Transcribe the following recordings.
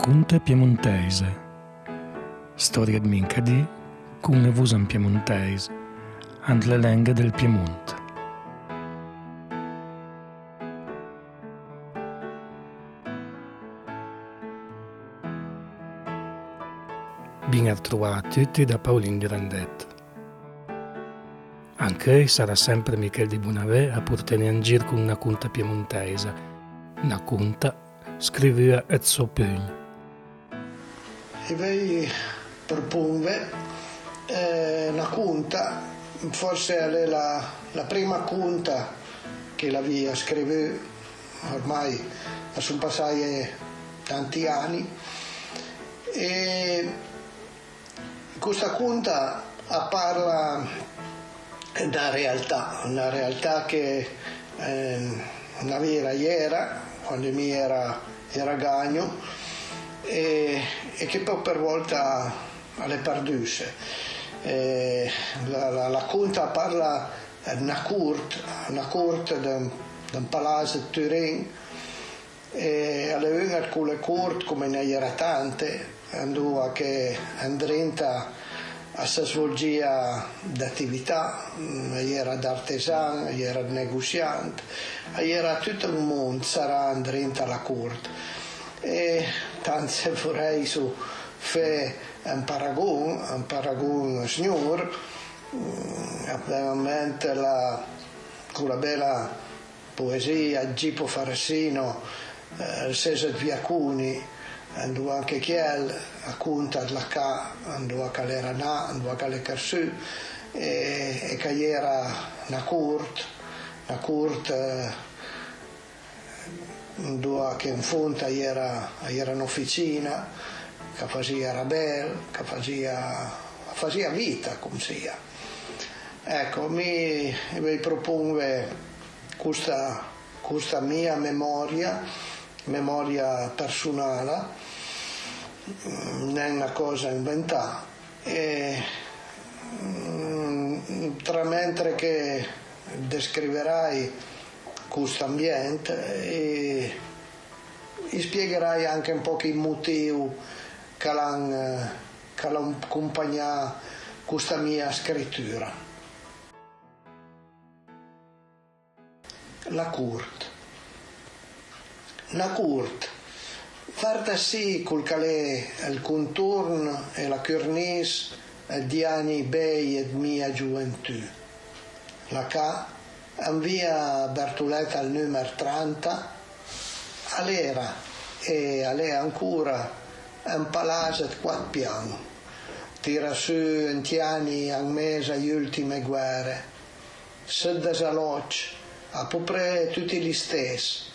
Racconta piemontese. Storia di Mincadi, con ne vusan piemontese, and le lenghe del Piemonte. Ben trovati da Paolin di Randetta. Anche sarà sempre Michele di Bonavè a portare in giro con una conta piemontese, una conta scriveva et so pugno. Vi proponve eh, una conta, forse è la, la prima conta che la via scrive, ormai sono passati tanti anni, e questa conta parla da realtà, una realtà che eh, una vera iera, quando mi era, era gagno, e, e, che poi per volta alle perduse. Eh, la, la, la, conta parla di una corte, una corte di un palazzo di Turin, e alle una con le corte come ne era tante, andò che andrenta a si svolgia d'attività, mm, era d'artesano, era negoziante, era tutto il mondo, sarà dentro alla corte. Tanto vorrei su fare un paragone, un paragone signor, mm, veramente la, con la bella poesia Gipo Farassino, eh, Cesare Viacuni, andò anche Chiel, a Cunta la Ca, andò a Calerana, andò a Calecarsù e, e che era una andò che in fonte era, era un'officina che faceva rabel, che faceva, faceva vita come sia. Ecco, mi, mi propongo questa, questa mia memoria memoria personale, non è una cosa inventata. E, mm, tra mentre che descriverai questo ambiente e, e, spiegherai anche un po' i motivi che l'hanno accompagnato questa mia scrittura. La Courte la courte. Farta sì col calè il contorno e la cornice di anni bei e mia gioventù. La ca, in via Bertoletta al numero 30, all'era e all'è ancora un palazzo di quattro piani. Tira su in anni a mese le ultime guerre. Sedda salocci, a po' tutti gli stessi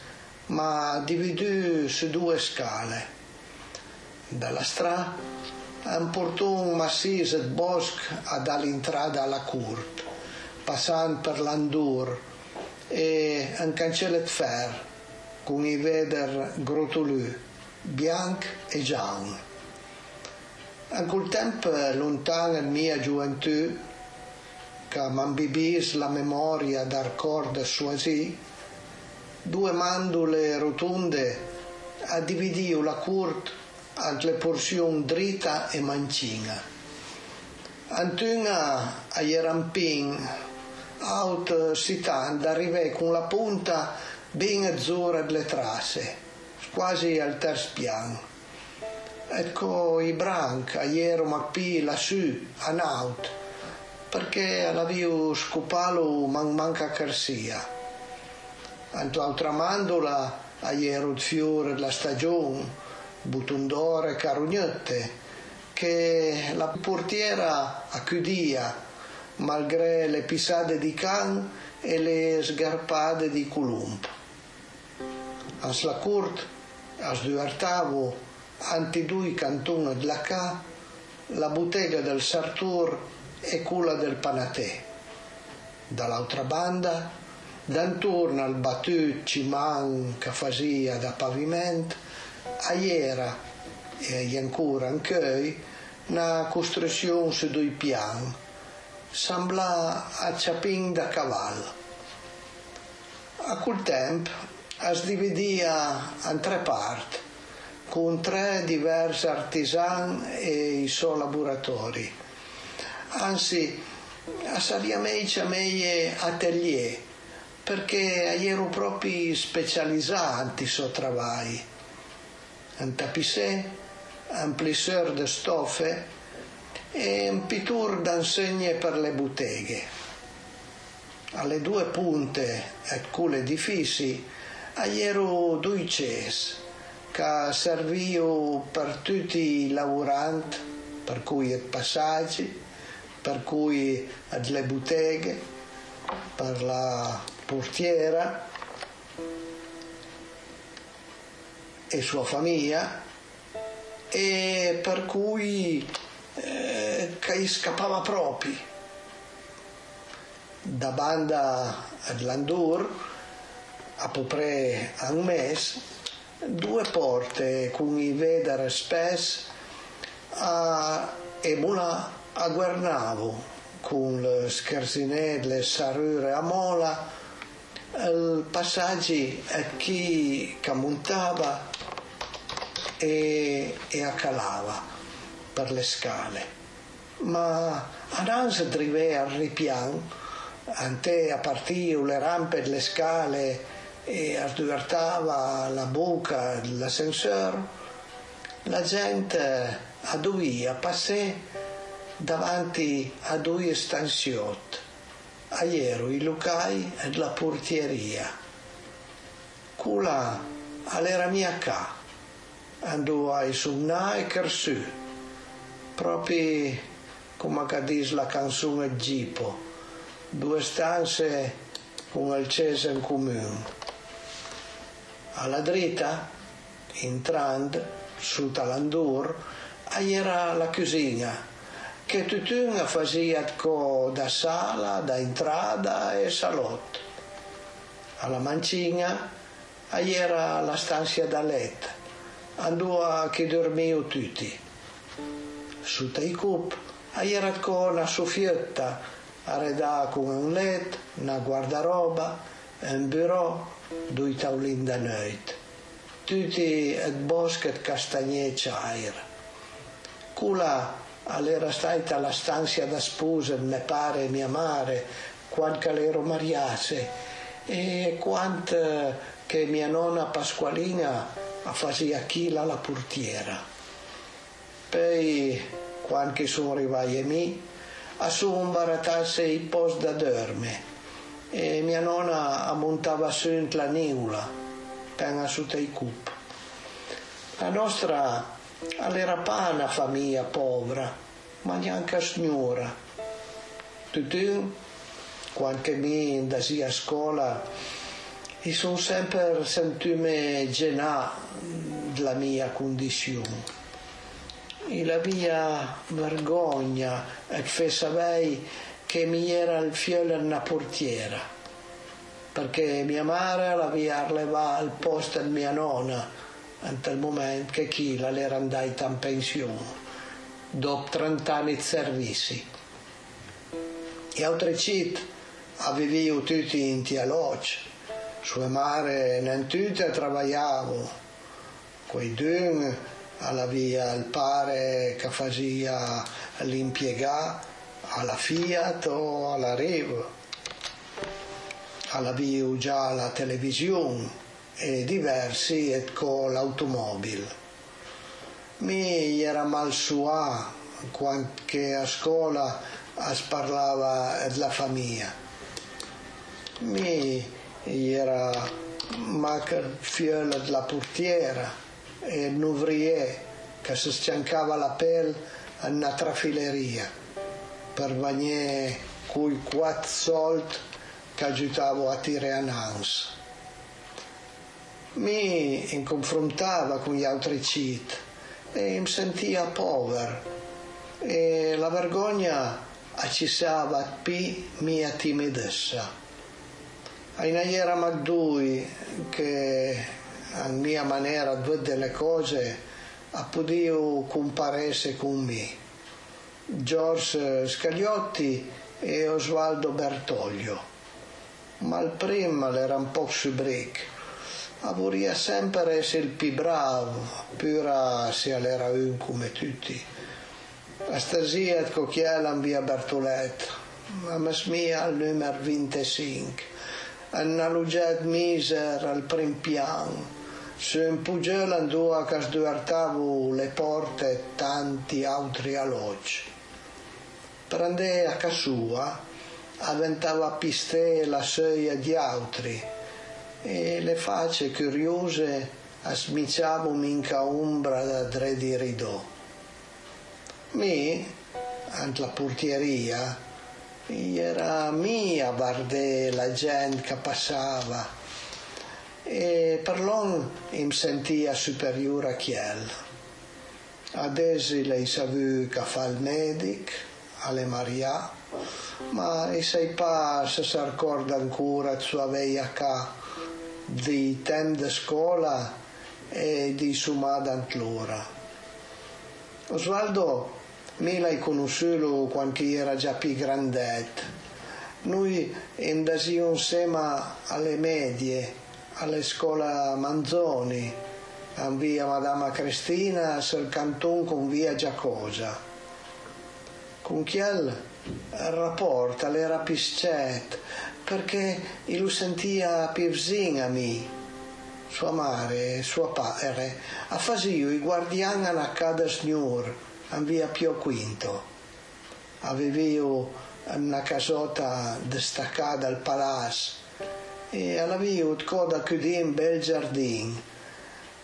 ma dividuto su due scale. Dalla strada un portone massiccio di bosco dall'entrata alla courte, passando per l'Andur e un cancello di ferro con i veder grotolù, bianco e giallo. In quel tempo, lontano nella mia gioventù, che mi imbibis la memoria da ricordo suoi, due mandule rotonde a dividio la curt entre le porzioni dritta e mancina. Antuna a Ierampin, out sitan, arrivai con la punta ben azzurra delle trasse, quasi al terzo piano. Ecco i branchi, a iero mappi lassù, a naut, perché l'avevo scopato man manca carsia Anto mandola a iero il fiore della stagione, butondore e carognette, che la portiera accudia, malgré le pisade di can e le sgarpade di culump. Ans la curt, as duartavo, anti due cantoni della ca, la bottega del Sartur e quella del Panatè. Dall'altra banda D'intorno al battut ciman che faceva da pavimento, era e ancora anche una costruzione su due piani, sembrava a ciapin da cavallo. A quel tempo si dividia in tre parti, con tre diversi artisan e i suoi laboratori. Anzi, a Sariameici a me atelier, perché ero proprio specializzato in suo lavoro. Un tapisser, un plisseur di stoffe e un pittur d'insegne per le botteghe. Alle due punte e con edifici ero due ces che servivano per tutti i lavoranti, per cui i passaggi, per cui le botteghe, per la portiera e sua famiglia e per cui eh, che scappava proprio da banda ad Landur a po' pre a un mese due porte con i vedere spesso a, e una a guardavo con le scherzinette, le sarure a mola i passaggi a chi montava e, e accalava per le scale. Ma adesso drive al ripiano, ante a partire le rampe delle scale e arrivava la buca dell'ascensore, la gente a due a passare davanti a due stanziotti, ieri i locali e la portieria. Quella all'era mia ca, andò a suonare e kersù, proprio come che dice la canzone Gipo, due stanze con il ceso in comune alla dritta, entrando su Talandur, era la cucina, che tutto faceva da sala, da entrata e salotto. Alla mancina era la stanza da letto, andò che dormivo tutti. Su Taicup era una soffietta arredata con un letto, una guardaroba, un bureau, due taulini da notte, tutti il bosco di castagne c'air. Quella era stata la stanza da sposa, mio pare mia madre, quando ero mariasse e quanto che mia nonna Pasqualina faceva chila la portiera. Poi, quando sono arrivati a me, a sono imbarattasse i posti da dormire e mia nonna montava su in la niula per su i cup. La nostra era pa una famiglia povera, ma neanche signora. Tutti, quando mi andasi a scuola, mi sono sempre sentito genà della mia condizione. E la mia vergogna e fe sapere che mi era il fiore una portiera, perché mia madre l'aveva levato al posto di mia nonna, in quel momento che chi l'era andata in pensione, dopo 30 anni di servizi. E altri città avevo tutti in Tialoc, sua madre non tutte lavoravano, quei due alla via il pare che faceva l'impiegato alla Fiat o alla Revo, alla Vio già la televisione e diversi e con l'automobile. Mi era mal sua quando a scuola parlava della famiglia. Mi era manca fiola della portiera e un ouvrier che si sciancava la pelle in una trafileria per venire quei quattro soldi che aiutavo a tirare a Nans. Mi confrontava con gli altri cheat e mi sentia povero e la vergogna accissava più mia timidezza. In era Magdui che a mia maniera di vedere le cose ha potuto comparesse con me George Scagliotti e Osvaldo Bertoglio. Ma il primo era un po' su break. volia sempre essere il più bravo, pure se era un come tutti. A stasia con chi in via Bertoletto, a mia al numero 25, una luget miser al prim piano, su un pugel andò a che le porte e tanti altri alloggi. Prende a casa sua, avventava piste la seia di altri, e le facce curiose asmiciavo minca ombra da dre di ridò. Mi, ant la portieria, era mia guardare la gente che passava e per l'on mi sentia superiore a chiel. Adesso lei savu che fa il medico, alle Maria, ma e sai se si ricorda ancora sua veia ca di tempo di scuola e di sumada antlora. Osvaldo mi l'hai conosciuto quando era già più grandetto. Noi andavamo insieme alle medie, alla scuola Manzoni, a via Madama Cristina, sul canton con via Giacosa. Con chi il rapporto era piscet, perché lo sentia me, sua madre, suo padre, a fasio i guardiani a cada signor, a via Pio Quinto. Avevo una casota destaccata al palazzo e avevo coda chiudere un bel giardino,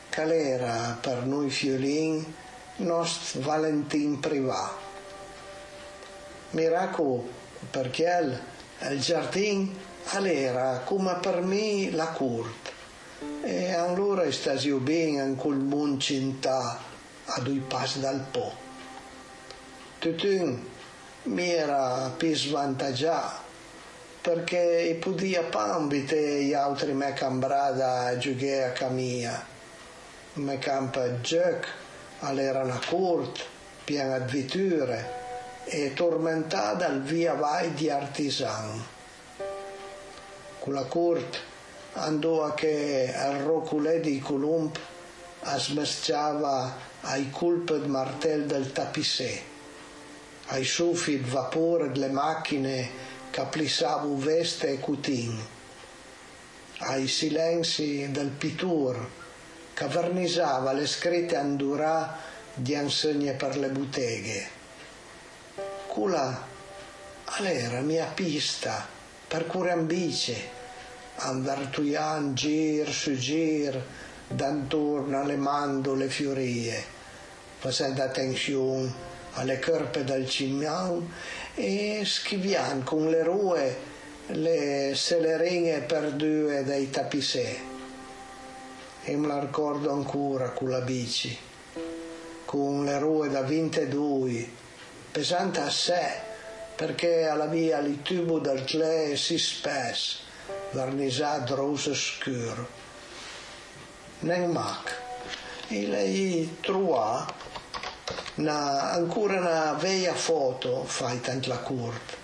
che era per noi fiolini nostro Valentin privato. Miracolo perché il giardino era come per me la corte e allora stasio bene in quel mondo città a due passi dal po. Tutto mi era più svantaggiato perché podia pambite gli altri me cambrada a giocare a camia. Me campa gioc, era una corte piena di vetture e tormentata al via vai di artisan. Con la corte andò a che al roculè di Colomb smesciava ai colpi di martello del tapissè, ai soffi di vapore delle macchine che plissavano veste e cutin, ai silenzi del pittur che vernisava le scritte andurà di insegne per le botteghe. Quella era mia pista per cui ambice andartuian gir su gir dantorno alle mandole fiorie. Facendo attenzione alle corpe del cimian e schivian con le rue le selerine perdue dei tapissè e me la ricordo ancora con la bici con le rue da 22 pesante assai perché alla via il tubo del clay si spesso, vernisato rosa scuro. Nel mac, e lei trova una, ancora una vecchia foto fatta in la corte,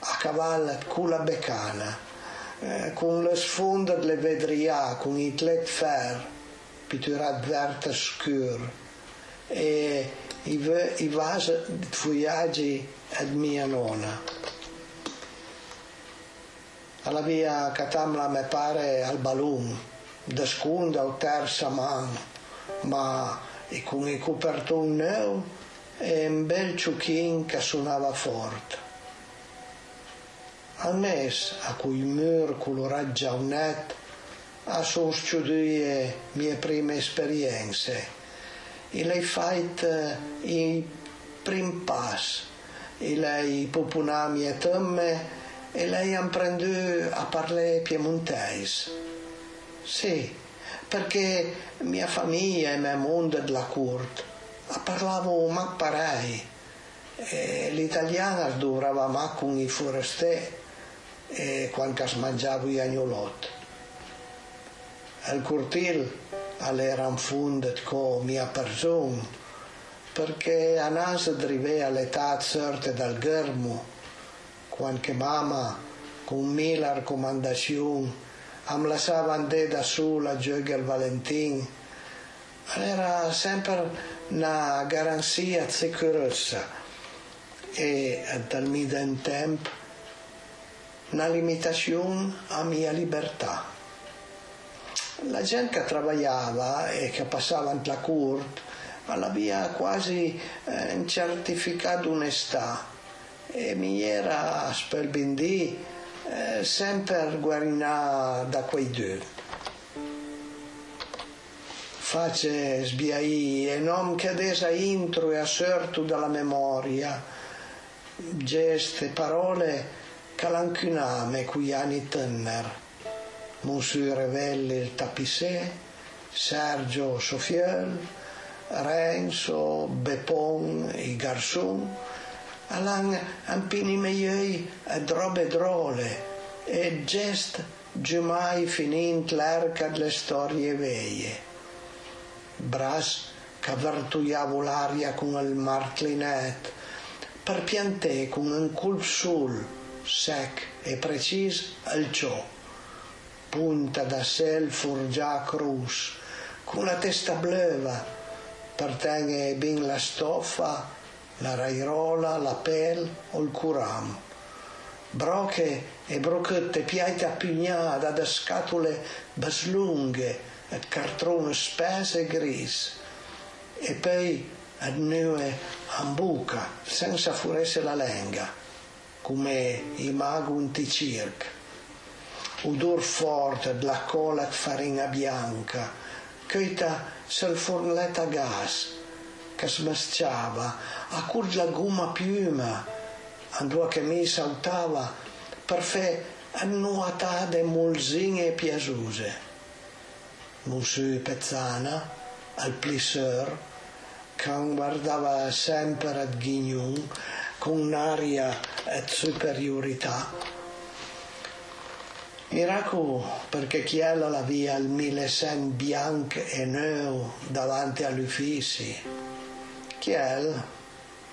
a cavallo con la beccana, eh, con le sfonde delle vedria, con i tlet fer, pitturat verde scuro, e i, i vasi di fuggiaggi ad mia nonna. Alla via Catamla me pare al balloon, da seconda o terza mano, ma con i copertoni nuovi e un bel ciuchin che suonava forte. Al mes, a cui il muro colorato giaunet, ha sostituito le mie prime esperienze il hai fatto i prim pas, il hai popunami e temme e lei ha a parlare piemontese. Sì, perché mia famiglia e mia mondo della corte parlavo ma parei e l'italiana durava ma con i forestieri e quando mangiavo gli agnolotti. Al cortile all'eran fundet co mia persona, perché a nas drivea l'età certe dal germo, quando mamma con mille raccomandazioni mi lasciava andare da sola a giocare al Valentin, era sempre una garanzia sicurezza. E dal mio tempo una limitazione a mia libertà. La gente che lavorava e che passava la corte aveva quasi eh, un certificato d'onestà e mi era spelbindì eh, sempre guarinà da quei due. Face sbiai e non che adesa intro e asserto dalla memoria, geste, parole calancuname cui anni tenner. Monsieur Revelli il Tapissé, Sergio Sofiel, Renzo, Bepon, i Garçon, Alan ampini meiei e drobe drole e gest giumai finint l'erca delle storie veie. Bras che vertuiavo l'aria con il martlinet, per piantè con un cul sul, sec e precis al ciò. Punta da sel furgia crus, con la testa bleva, per tenere ben la stoffa la rairola, la pel o il curam. Broche e brochette piaite appignate da scatole baslunghe e cartone spesse e gris. E poi a nue ambuca senza furesse la lenga, come i magunti circa. Udor forte della cola farina bianca, questa sul fornetta gas, che smasciava a cur la gomma piuma, andò che mi saltava per fe annuatate molzine piasuse. Monsieur Pezzana, al plisseur, che guardava sempre ad Ghignon con un'aria di superiorità. Miraco perché chi ella la via il millesen bianco e neo davanti all'ufficio. Chiel,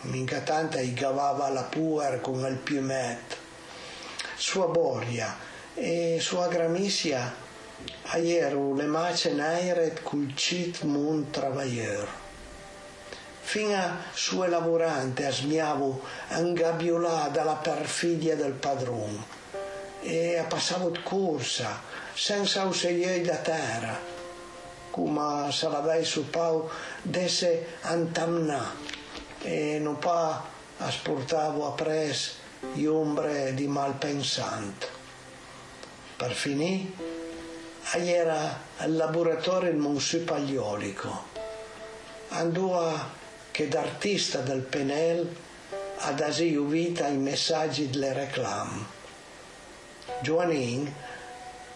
minca tanta i gavava la puer con il piumet. Sua boria e sua gramisia aieru le mace nairet cul cit mun travailleur. Fina sue lavorante asmiavo angabbiolà dalla perfidia del padron e passavo di corsa senza ausigliei da terra come se l'avei su pau desse antamna e non pa asportavo appres gli ombre di malpensant. Per finì, era al laboratorio il Monsu Pagliolico. Andò che d'artista del Penel ad asio vita i messaggi delle reclame. Giovanin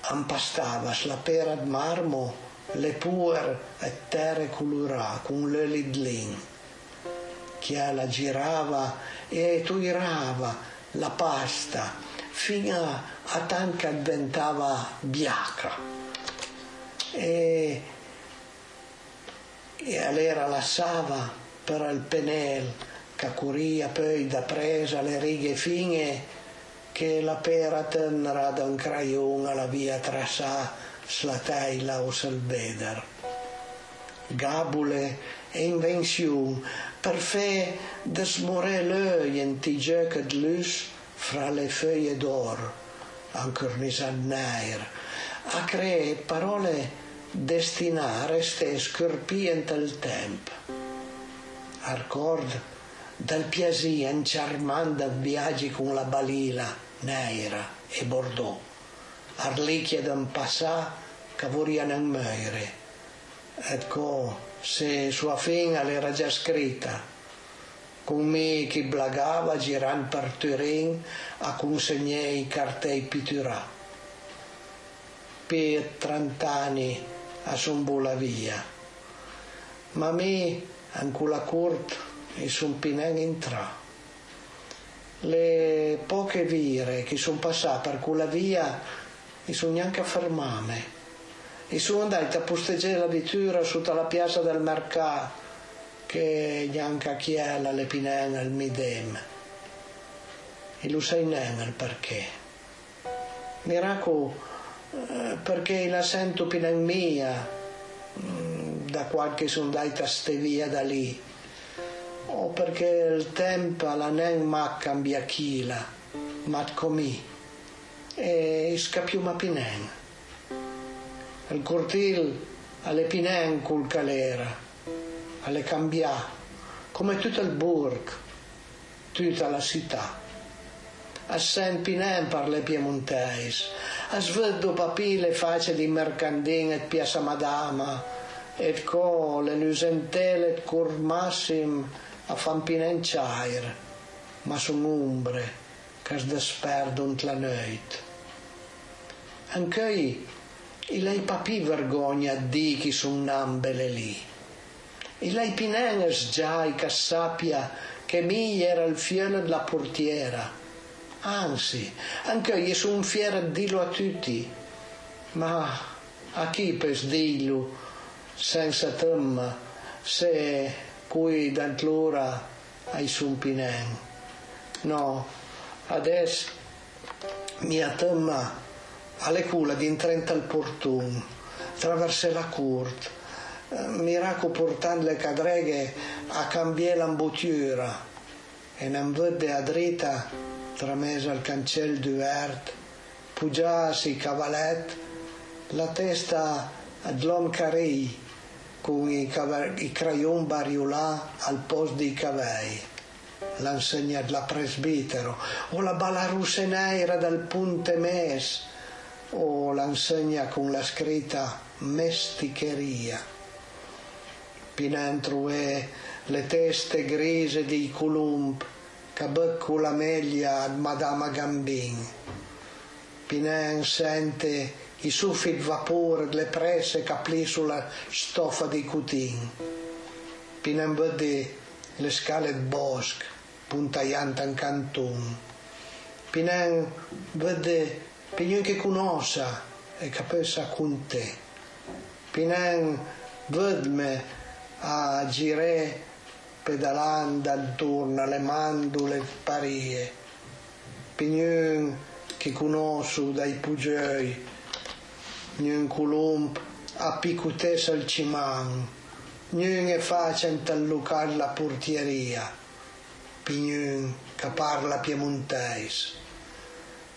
impastava la pera di marmo le puer e terre colorà con le lidlin, che la girava e tuirava la pasta fino a tanto che diventava bianca. E, e allora lasciava per il penel che curia poi da presa le righe fine che la pera tenera da un craione alla via trasà slataila o salveder. Gabule e invention per fe desmorer l'œil en tige de lus fra le feuilles d'or, ancor nair, a creare parole destinate a restare scurpient il tempo. Arcord dal piasì in charmanda viaggi con la balila, Neira e Bordeaux. Arlicchia d'un passà vorrei muore. Ecco, se sua fine l'era già scritta, con me che blagava girando per Turin a consegnare i cartei pitturà. Per trent'anni a sombola via. Ma me, in quella corte, e son pinen intrà. Le poche vire che sono passate per quella via, mi sono neanche fermate e sono andati a posteggiare la vettura sotto la piazza del mercato che neanche chi è la lepinena il midem. E lo sai nemmeno perché? Miraco eh, perché la sento pinen mia, mm, da qualche sondaita ste via da lì, o perché il tempo la nen ma cambia chila, ma comì, e scapiuma pinen. Il cortil alle pinen col calera, alle cambia, come tutto il burg, tutta la città a Saint Pinen per le piemontesi, a sveddo papì le facce di mercandin et piazza madama, et co le nusentele et cur massim a fan pinen chair, ma son umbre, che es desperdunt la noit. Anche i lei papì vergogna di chi son nambele lì. I lei pinen es già che sappia che mi era il fiore della portiera, Anzi, anche io sono fiero di dirlo a tutti, ma a chi per dirlo senza temma se qui d'antlora ai sumpinen? No, adesso mia temma alle cula di intrenta al portun, attraverso la curte, mi raco portando le cadreghe a cambiare l'ambuttura e non vede a dritta tramesa al cancel du vert, pugiasi cavalet, la testa dell'uomo carei, con i, i crayon bariolà al posto dei cavei, l'insegna della presbitero, o la balla russeneira del punte mes, o l'insegna con la scritta mesticheria. Pinentro è le teste grise dei columbi, che becco la meglia ad Madama Gambin. Pinen sente i suffi di vapore delle presse che pli sulla stoffa di cutin. Pinen vede le scale di bosco puntaiante in cantun. Pinen vede Pinen che conosce e pensa con te. Pinen vede a girare pedalando attorno alle mandule parie, pignon che conosco dai puggioi, non colomb a picutessa al ciman, non è facile tallucare la portieria, pignon che parla piemontese,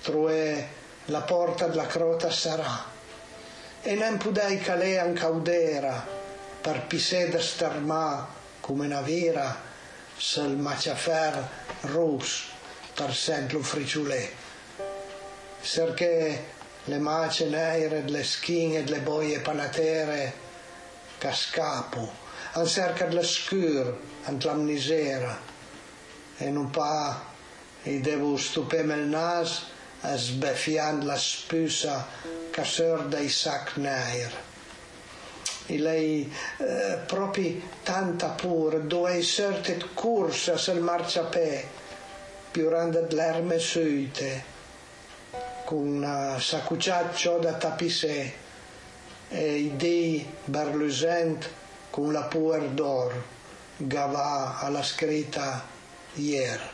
troè la porta della crota sarà, e non pudei calè an caudera per pisè starmà come una vera sul maciafer rus per sempre friciulè perché le mace nere le schine le boie panatere che scapo an cerca della scur ant la misera. E non pa e devo stupem il nas a sbeffiando la spusa che sorda i sac nere e lei eh, proprio tanta pure, dove certe corsa sul marciapè, più grande dell'erme suite, con una saccucciaccio da tapissè e i dei berlusent con la puer d'or, gava alla scritta ieri.